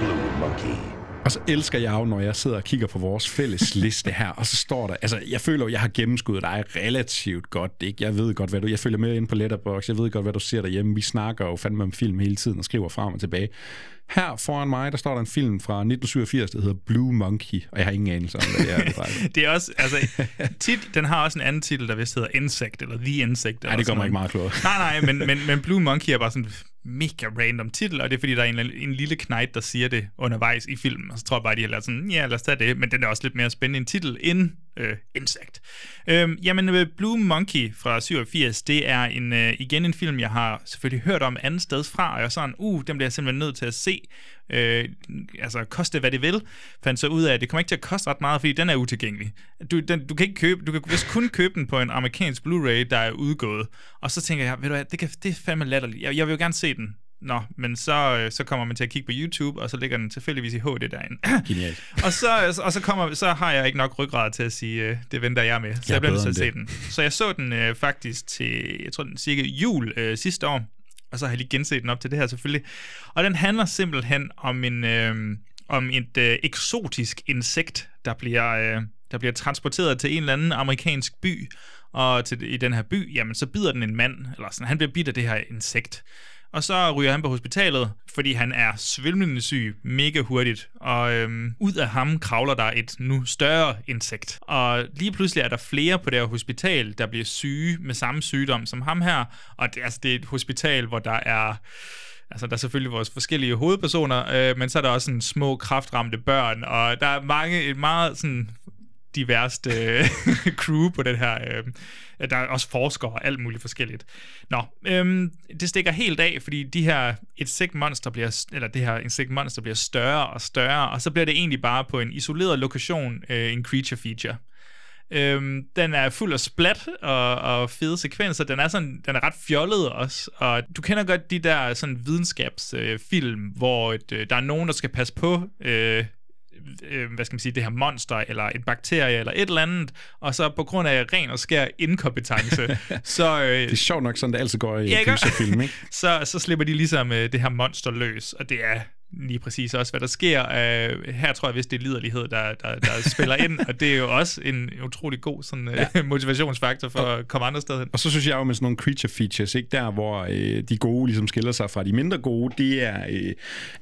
Blue Monkey. Og så elsker jeg jo, når jeg sidder og kigger på vores fælles liste her, og så står der, altså jeg føler jo, jeg har gennemskuddet dig relativt godt, ikke? Jeg ved godt, hvad du, jeg følger med ind på Letterboxd, jeg ved godt, hvad du ser derhjemme, vi snakker jo fandme om film hele tiden og skriver frem og tilbage. Her foran mig, der står der en film fra 1987, der hedder Blue Monkey, og jeg har ingen anelse om, hvad det er. det det er også, altså, tit, den har også en anden titel, der vist hedder Insect, eller The Insect. Nej, det gør mig ikke meget klogere. Nej, nej, men, men, men Blue Monkey er bare sådan mega random titel, og det er fordi, der er en, en lille knight, der siger det undervejs i filmen, og så tror jeg bare, de har lavet sådan, ja, lad os tage det, men den er også lidt mere spændende en titel end øh, Insect. Øhm, jamen, øh, Blue Monkey fra 87, det er en, øh, igen en film, jeg har selvfølgelig hørt om andet sted fra, og jeg er sådan, uh, den bliver jeg simpelthen nødt til at se, øh, altså koste hvad det vil, fandt så ud af, at det kommer ikke til at koste ret meget, fordi den er utilgængelig. Du, den, du kan ikke købe, du kan vist kun købe den på en amerikansk Blu-ray, der er udgået. Og så tænker jeg, ved du hvad, det, kan, det er fandme latterligt. Jeg, jeg vil jo gerne se den. Nå, men så, øh, så kommer man til at kigge på YouTube, og så ligger den tilfældigvis i HD derinde. Genialt. og så, og så, kommer, så har jeg ikke nok ryggrad til at sige, øh, det venter jeg med. Så jeg, jeg bliver nødt til at se den. Så jeg så den øh, faktisk til, jeg tror den cirka jul øh, sidste år, og så har jeg lige genset den op til det her selvfølgelig. Og den handler simpelthen om en øh, om et øh, eksotisk insekt, der bliver, øh, der bliver transporteret til en eller anden amerikansk by, og til, i den her by, jamen så bider den en mand, eller sådan, han bliver bidt af det her insekt. Og så ryger han på hospitalet, fordi han er svimlende syg mega hurtigt. Og øhm, ud af ham kravler der et nu større insekt. Og lige pludselig er der flere på det her hospital, der bliver syge med samme sygdom som ham her. Og det, altså, det er et hospital, hvor der er... Altså, der er selvfølgelig vores forskellige hovedpersoner, øh, men så er der også sådan små kraftramte børn, og der er mange, et meget sådan diverst øh, crew på den her. Øh, der er også forskere og alt muligt forskelligt. Nå, øh, det stikker helt af, fordi de her insektmonster bliver, eller det her insektmonster bliver større og større, og så bliver det egentlig bare på en isoleret lokation øh, en creature feature. Øhm, den er fuld af splat og, og fede sekvenser. Den er sådan, den er ret fjollet også. Og du kender godt de der sådan videnskabsfilm, øh, hvor et, øh, der er nogen, der skal passe på øh, øh, hvad skal man sige, det her monster, eller et bakterie, eller et eller andet, og så på grund af ren og skær inkompetence, så... Øh, det er sjovt nok sådan, det altid går i ja, film, ikke? så, så slipper de ligesom øh, det her monster løs, og det er lige præcis også, hvad der sker. Uh, her tror jeg vist, det er liderlighed, der, der, der spiller ind, og det er jo også en utrolig god sådan, ja. uh, motivationsfaktor for og, at komme andre steder hen. Og så synes jeg jo med sådan nogle creature features, ikke der, hvor uh, de gode ligesom skiller sig fra de mindre gode, det er, uh,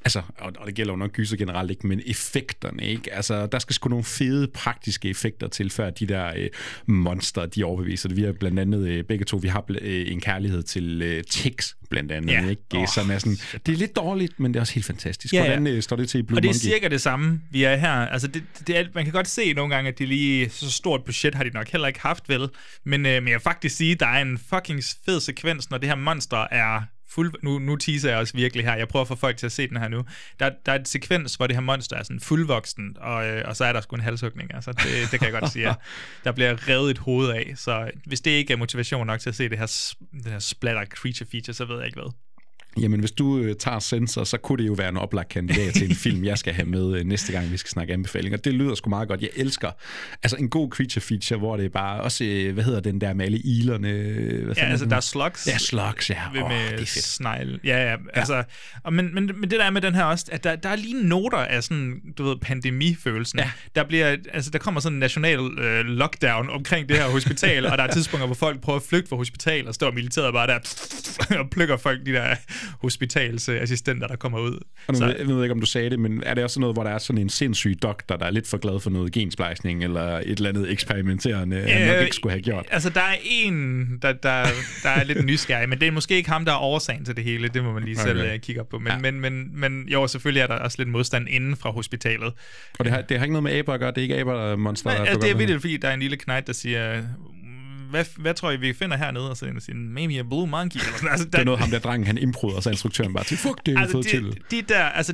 altså, og, og det gælder jo nok gyser generelt ikke, men effekterne, ikke? Altså, der skal sgu nogle fede praktiske effekter til, før de der uh, monster, de overbeviser det. Vi har blandt andet, uh, begge to, vi har uh, en kærlighed til uh, ticks, blandt andet, ja. ikke? Oh, som er sådan, det er lidt dårligt, men det er også helt fantastisk. Ja, Hvordan ja. står det til i Blue Og det er Monkey? cirka det samme, vi er her. Altså, det, det er, man kan godt se nogle gange, at de lige så stort budget har de nok heller ikke haft, vel? Men, øh, men jeg vil faktisk sige, der er en fucking fed sekvens, når det her monster er fuld... Nu, nu teaser jeg også virkelig her. Jeg prøver at få folk til at se den her nu. Der, der er et sekvens, hvor det her monster er sådan fuldvoksen, og, øh, og så er der sgu en halshugning. Altså, det, det kan jeg godt sige. Der bliver revet et hoved af. Så hvis det ikke er motivation nok til at se det her, den her splatter creature feature, så ved jeg ikke hvad. Jamen, hvis du øh, tager sensor, så kunne det jo være en oplagt kandidat til en film, jeg skal have med øh, næste gang, vi skal snakke anbefalinger. Det lyder sgu meget godt. Jeg elsker altså en god creature feature, hvor det er bare også, øh, hvad hedder den der med alle ilerne? Hvad ja, altså der er slugs. Ja, slugs, ja. Med, oh, med det er fedt. Snegl. Ja, ja, altså, og men, men, men det der er med den her også, at der, der er lige noter af sådan, du ved, pandemifølelsen. Ja. Der bliver, altså der kommer sådan en national øh, lockdown omkring det her hospital, og der er tidspunkter, hvor folk prøver at flygte fra hospitalet, og står militæret bare der og plukker folk de der hospitalsassistenter, der kommer ud. Og nu, Så- jeg ved ikke, om du sagde det, men er det også noget, hvor der er sådan en sindssyg doktor, der er lidt for glad for noget gensplejsning, eller et eller andet eksperimenterende, han nok Øh, ikke skulle have gjort? Altså, der er en, der, der, der er lidt nysgerrig, men det er måske ikke ham, der er årsagen til det hele. Det må man lige selv Okay. okay. kigge op på. Men, ja. men, men, men jo, selvfølgelig er der også lidt modstand inden fra hospitalet. Og det har, det har ikke noget med aber at gøre, det er ikke aber-monster, der Men, altså, det er vildt, fordi der er en lille knægt, der siger, hvad, hvad tror I, vi finder hernede? Og så siger han, maybe a blue monkey. Eller sådan. Altså, Det er noget, ham der drengen, han improder, og så er instruktøren bare til, fuck det, altså, fået til. de der, altså,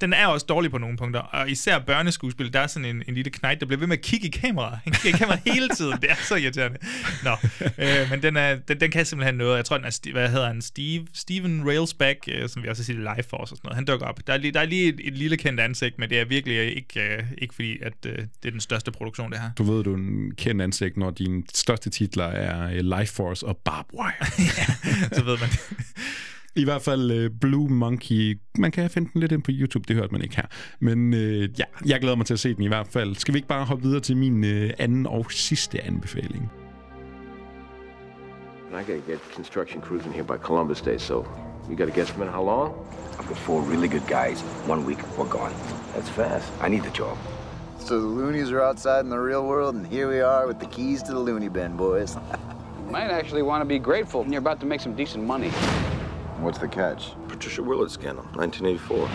den er også dårlig på nogle punkter, og især børneskuespil, der er sådan en, en lille knægt, der bliver ved med at kigge i kamera. Han kigger i kamera hele tiden, det er så irriterende. Nå, øh, men den, er, den, den kan simpelthen noget. Jeg tror, den er, hvad hedder han, Steve, Steven Railsback, øh, som vi også siger Life Force og sådan noget. Han dukker op. Der er, lige, der er lige et, et lille kendt ansigt, men det er virkelig ikke, øh, ikke fordi, at øh, det er den største produktion, det her. Du ved, du er en kendt ansigt, når dine største titler er øh, Life Force og Barbed Wire. så ved man I hvert fald uh, Blue Monkey. Man kan finde den lidt ind på YouTube, det hørte man ikke her. Men uh, ja, jeg glæder mig til at se den i hvert fald. Skal vi ikke bare hoppe videre til min uh, anden og sidste anbefaling? I gotta get construction crews in here by Columbus Day, so you got a guesstimate how long? I've got four really good guys. One week, we're gone. That's fast. I need the job. So the loonies are outside in the real world, and here we are with the keys to the loony bin, boys. Might actually want to be grateful. You're about to make some decent money. What's the catch? Patricia Willard scandal, 1984.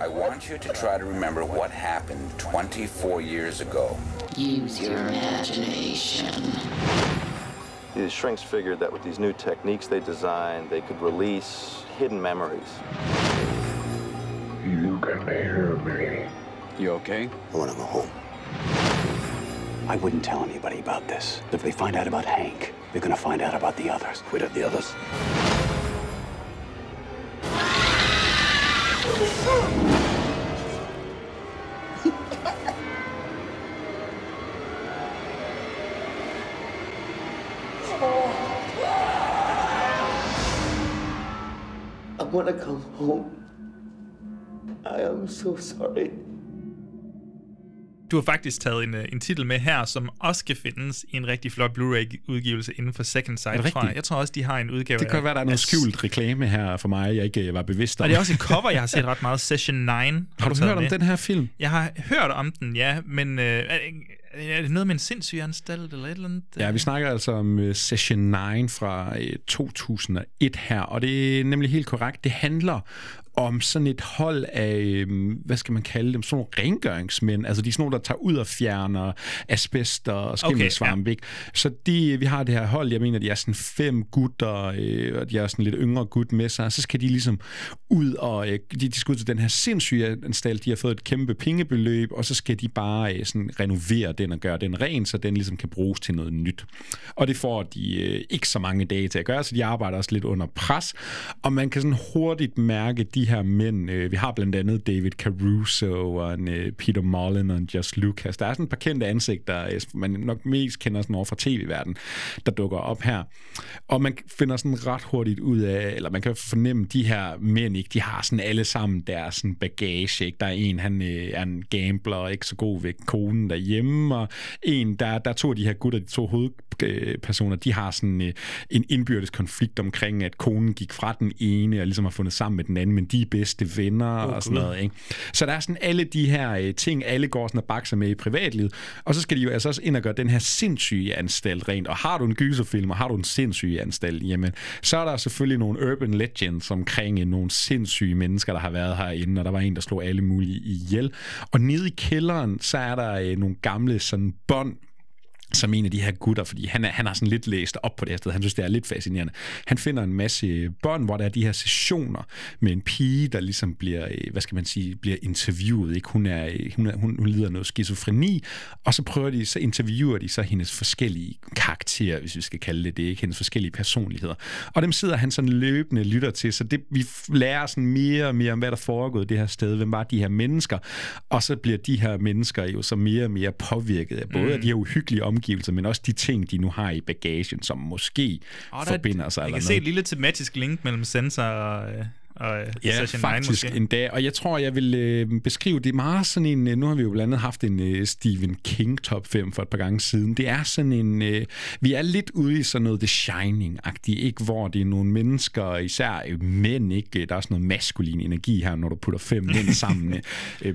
I want you to try to remember what happened 24 years ago. Use your imagination. These shrinks figured that with these new techniques they designed, they could release hidden memories. You can hear me. You okay? I want to go home. I wouldn't tell anybody about this. If they find out about Hank, they're gonna find out about the others. What are the others? I want to come home. I am so sorry. Du har faktisk taget en, øh, en titel med her, som også skal findes i en rigtig flot Blu-ray-udgivelse inden for Second Sight, tror jeg. rigtigt? Jeg tror også, de har en udgave Det kan af- være, der er noget skjult reklame her for mig, jeg ikke øh, var bevidst om. Og det er også et cover, jeg har set ret meget. Session 9. Har du taget hørt om med. den her film? Jeg har hørt om den, ja, men øh, er, det noget med en sindssyg anstalt eller et eller andet? Ja, vi snakker altså om uh, Session 9 fra uh, 2001 her, og det er nemlig helt korrekt. Det handler om sådan et hold af, um, hvad skal man kalde dem, sådan nogle rengøringsmænd. Altså de er sådan nogle, der tager ud og fjerner asbest og skimmelsvamp, okay, ja. ikke? Så de, vi har det her hold, jeg mener, de er sådan fem gutter, øh, og de er sådan lidt yngre gut med sig, og så skal de ligesom ud og, øh, de, de skal ud til den her sindssyge anstalt, de har fået et kæmpe pengebeløb, og så skal de bare øh, sådan renovere den og gøre den ren, så den ligesom kan bruges til noget nyt. Og det får de øh, ikke så mange dage til at gøre, så de arbejder også lidt under pres, og man kan sådan hurtigt mærke de her mænd. Øh, vi har blandt andet David Caruso og en øh, Peter Mullen og en Just Lucas. Der er sådan et par kendte ansigter, øh, man nok mest kender sådan over fra tv-verdenen, der dukker op her. Og man finder sådan ret hurtigt ud af, eller man kan fornemme, de her mænd, ikke, de har sådan alle sammen deres sådan bagage. Ikke? Der er en, han øh, er en gambler og ikke så god ved konen derhjemme, og en, der, der er to af de her gutter, de to hovedpersoner, de har sådan øh, en indbyrdes konflikt omkring, at konen gik fra den ene og ligesom har fundet sammen med den anden, men de er bedste venner Åh, og sådan noget. Ikke? Så der er sådan alle de her øh, ting, alle går sådan og bakser med i privatlivet, og så skal de jo altså også ind og gøre den her sindssyge anstalt rent. Og har du en gyserfilm, og har du en sindssyge anstalt, jamen, så er der selvfølgelig nogle urban legends omkring øh, nogle sindssyge mennesker, der har været herinde, og der var en, der slog alle mulige ihjel. Og nede i kælderen, så er der øh, nogle gamle sådan bånd, som en af de her gutter, fordi han, er, han har sådan lidt læst op på det her sted. Han synes, det er lidt fascinerende. Han finder en masse bånd, hvor der er de her sessioner med en pige, der ligesom bliver, øh, hvad skal man sige, bliver interviewet. Ikke? Hun, er, øh, hun, er, hun, hun lider noget skizofreni, og så prøver de, så interviewer de så hendes forskellige karakterer, hvis vi skal kalde det det, ikke? hendes forskellige personligheder. Og dem sidder han sådan løbende lytter til, så det, vi lærer sådan mere og mere om, hvad der foregår det her sted, hvem var de her mennesker, og så bliver de her mennesker jo så mere og mere påvirket af både Mm. af de her uhyggelige omgivelser, men også de ting, de nu har i bagagen, som måske er- forbinder sig Jeg eller kan se noget. et lille tematisk link mellem Sensor og, øh, og øh, Ja, Session 9 faktisk måske. endda. Og jeg tror, jeg vil øh, beskrive det meget sådan en... Øh, nu har vi jo blandt andet haft en øh, Stephen King top 5 for et par gange siden. Det er sådan en... Øh, vi er lidt ude i sådan noget The Shining-agtigt, ikke? Hvor det er nogle mennesker, især øh, mænd, ikke? Der er sådan noget maskulin energi her, når du putter fem mænd sammen. øh,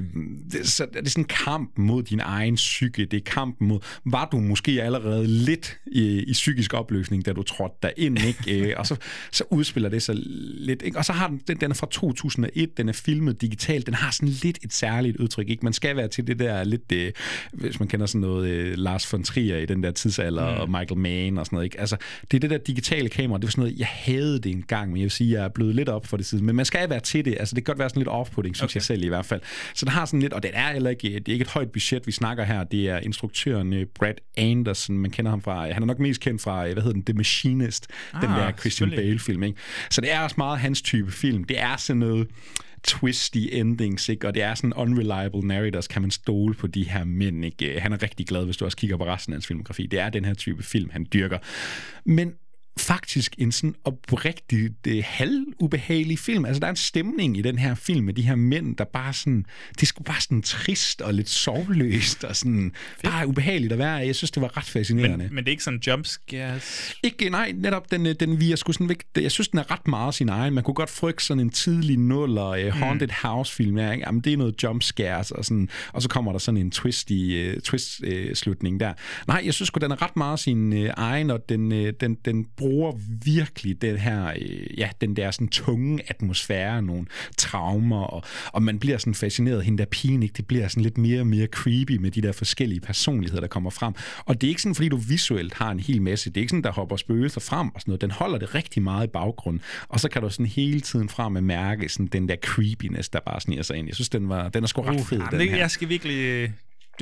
det, så det er sådan en kamp mod din egen psyke. Det er kampen mod... Var du måske allerede lidt i, i psykisk opløsning, da du trådte derind, ikke? Øh, og så, så udspiller det sig lidt, ikke? Og så har den, den, den er fra 2001, den er filmet digitalt, den har sådan lidt et særligt udtryk, ikke? Man skal være til det der lidt, øh, hvis man kender sådan noget øh, Lars von Trier i den der tidsalder, mm. og Michael Mann og sådan noget, ikke? Altså, det er det der digitale kamera, det var sådan noget, jeg havde det engang, men jeg vil sige, jeg er blevet lidt op for det siden, men man skal være til det, altså det kan godt være sådan lidt off-putting, synes okay. jeg selv i hvert fald. Så den har sådan lidt, og det er heller ikke, det er ikke et højt budget, vi snakker her, det er instruktøren øh, Brad Anderson, man kender ham fra, han er nok mest kendt fra, øh, hvad hedder den, The Machinist, ah, den der Christian. Bale-film, ikke? Så det er også meget hans type film. Det er sådan noget twisty endings, ikke? og det er sådan unreliable narrators, kan man stole på de her mænd. Ikke? Han er rigtig glad, hvis du også kigger på resten af hans filmografi. Det er den her type film, han dyrker. Men faktisk en sådan oprigtig øh, halvubehagelig film. Altså, der er en stemning i den her film med de her mænd, der bare sådan... Det sgu bare sådan trist og lidt sovløst og sådan... Bare ubehageligt at være i. Jeg synes, det var ret fascinerende. Men, men det er ikke sådan jump scares. Ikke, nej, netop den, øh, den virer sgu sådan væk. Jeg synes, den er ret meget sin egen. Man kunne godt frygte sådan en tidlig nuller uh, Haunted mm. House-film. Ja, ikke? Jamen, det er noget jump scares, og, sådan, og så kommer der sådan en twisty, uh, twist-slutning der. Nej, jeg synes sgu, den er ret meget sin uh, egen, og den, uh, den, den bruger virkelig den her, uh, ja, den der sådan tunge atmosfære, nogle traumer, og, og man bliver sådan fascineret hende der pigen, ikke? Det bliver sådan lidt mere og mere creepy med de der forskellige personligheder, der kommer frem. Og det er ikke sådan, fordi du visuelt har en hel masse. Det er ikke sådan, der hopper spøgelser frem og sådan noget. Den holder det rigtig meget i baggrunden. Og så kan du sådan hele tiden frem at mærke sådan den der creepiness, der bare sniger sig ind. Jeg synes, den, var, den er sgu ret fed, Jamen, den her. jeg skal virkelig...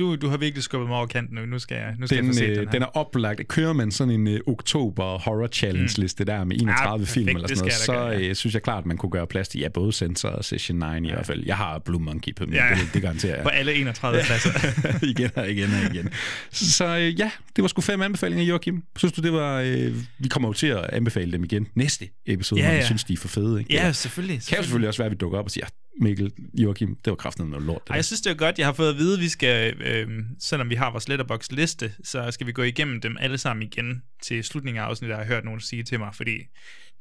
Du, du har virkelig skubbet mig over kanten nu. Nu skal jeg, nu skal Den, jeg få set øh, den her. den er oplagt. Kører man sådan en uh, oktober horror challenge liste der med 31 Ja, film perfekt. eller sådan noget, så gøre, øh, synes jeg klart, at man kunne gøre plads til ja, både Sensor og Session 9 i hvert fald. Jeg har Blue Monkey på min, Ja. ja. det, det garanterer jeg. På alle 31 pladser. igen og igen og igen. Så, øh, ja, det var sgu fem anbefalinger, Joachim. Synes du, det var... Øh, vi kommer jo til at anbefale dem igen næste episode, Ja, ja, når vi ja. synes, de er for fede. Ikke? Ja, Det selvfølgelig, Kan jo selvfølgelig. selvfølgelig også være, at vi dukker op og siger, Mikkel, Joachim, det var kraften noget lort. Det Ej, jeg synes, det er godt. Jeg har fået at vide, at vi skal, øh, selvom vi har vores letterbox liste, så skal vi gå igennem dem alle sammen igen til slutningen af afsnittet, har jeg hørt nogen sige til mig, fordi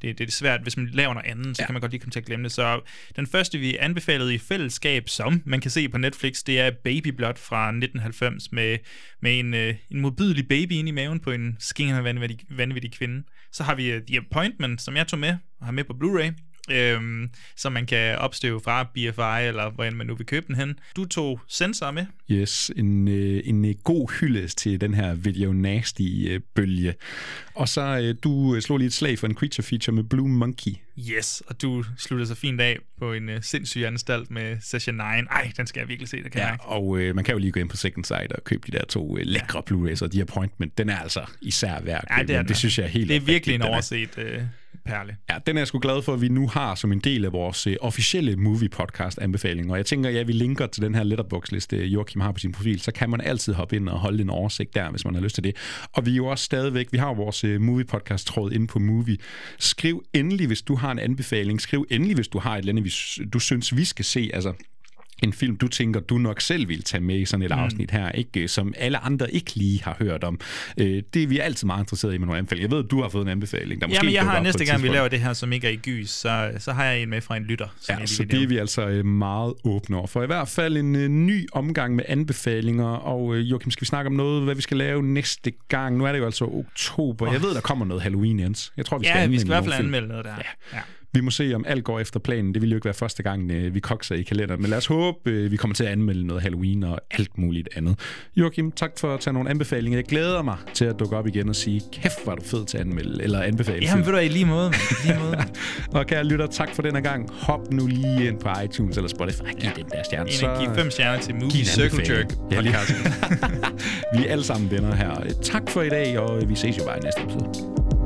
det, det er svært, hvis man laver noget andet, så ja. kan man godt lige komme til at glemme det. Så den første, vi anbefalede i fællesskab, som man kan se på Netflix, det er Baby Blood fra 1990 med, med en, øh, en modbydelig baby inde i maven på en skingende vanvittig, vanvittig kvinde. Så har vi øh, The Appointment, som jeg tog med og har med på Blu-ray. Øhm, som man kan opstøve fra BFI, eller hvor end man nu vil købe den hen. Du tog Sensor med. Yes, en, øh, en øh, god hyldest til den her video nasty øh, bølge. Og så øh, du øh, slog lige et slag for en creature feature med Blue Monkey. Yes, og du sluttede så fint af på en uh, sindssyg anstalt med Session 9. Ej, den skal jeg virkelig se, det kan Ja, jeg ikke. og øh, man kan jo lige gå ind på Second Sight og købe de der to øh, lækre Blu-rays, og The Appointment, den er altså især værd at Ja, det er det synes jeg er helt Det er virkelig en er- overset uh, perle. Ja, den er jeg sgu glad for, at vi nu har som en del af vores øh, officielle movie-podcast-anbefaling. Og jeg tænker, ja, vi linker til den her letterbox-liste, øh, Joachim har på sin profil, så kan man altid hoppe ind og holde en oversigt der, hvis man har lyst til det. Og vi er jo også stadigvæk, vi har vores øh, movie-podcast-tråd inde på Movie. Skriv endelig, hvis du har en anbefaling. Skriv endelig, hvis du har et eller andet, vi du synes, vi skal se. Altså, en film, du tænker, du nok selv vil tage med i sådan et Mm. afsnit her, ikke? som alle andre ikke lige har hørt om. Øh, det er vi altid meget interesserede i med nogle anbefalinger. Jeg ved, du har fået en anbefaling, der måske Jamen, jeg har næste gang, vi laver det her, som ikke er i gys, så, så har jeg en med fra en lytter. Som Ja, jeg så det er vi altså øh, meget åbne over for. I hvert fald en øh, ny omgang med anbefalinger, og øh, Joachim, skal vi snakke om noget, hvad vi skal lave næste gang? Nu er det jo altså oktober. Jeg Åh. ved, der kommer noget Halloween, Jens. Jeg tror, vi skal Ja, vi skal i hvert fald anmelde noget der. Ja. ja. Vi må se, om alt går efter planen. Det vil jo ikke være første gang, øh, vi kokser i kalenderen. Men lad os håbe, øh, vi kommer til at anmelde noget Halloween og alt muligt andet. Joachim, tak for at tage nogle anbefalinger. Jeg glæder mig til at dukke op igen og sige, kæft, var du fed til at anmelde eller anbefale. Jamen, ved du, i lige måde. lige måde. og kære lytter, tak for denne gang. Hop nu lige ind på iTunes eller Spotify. Giv ja. den der stjerne. En, giv fem stjerner til Movie Circle. Jerk podcasten. vi er alle sammen venner her. Tak for i dag, og vi ses jo bare i næste episode.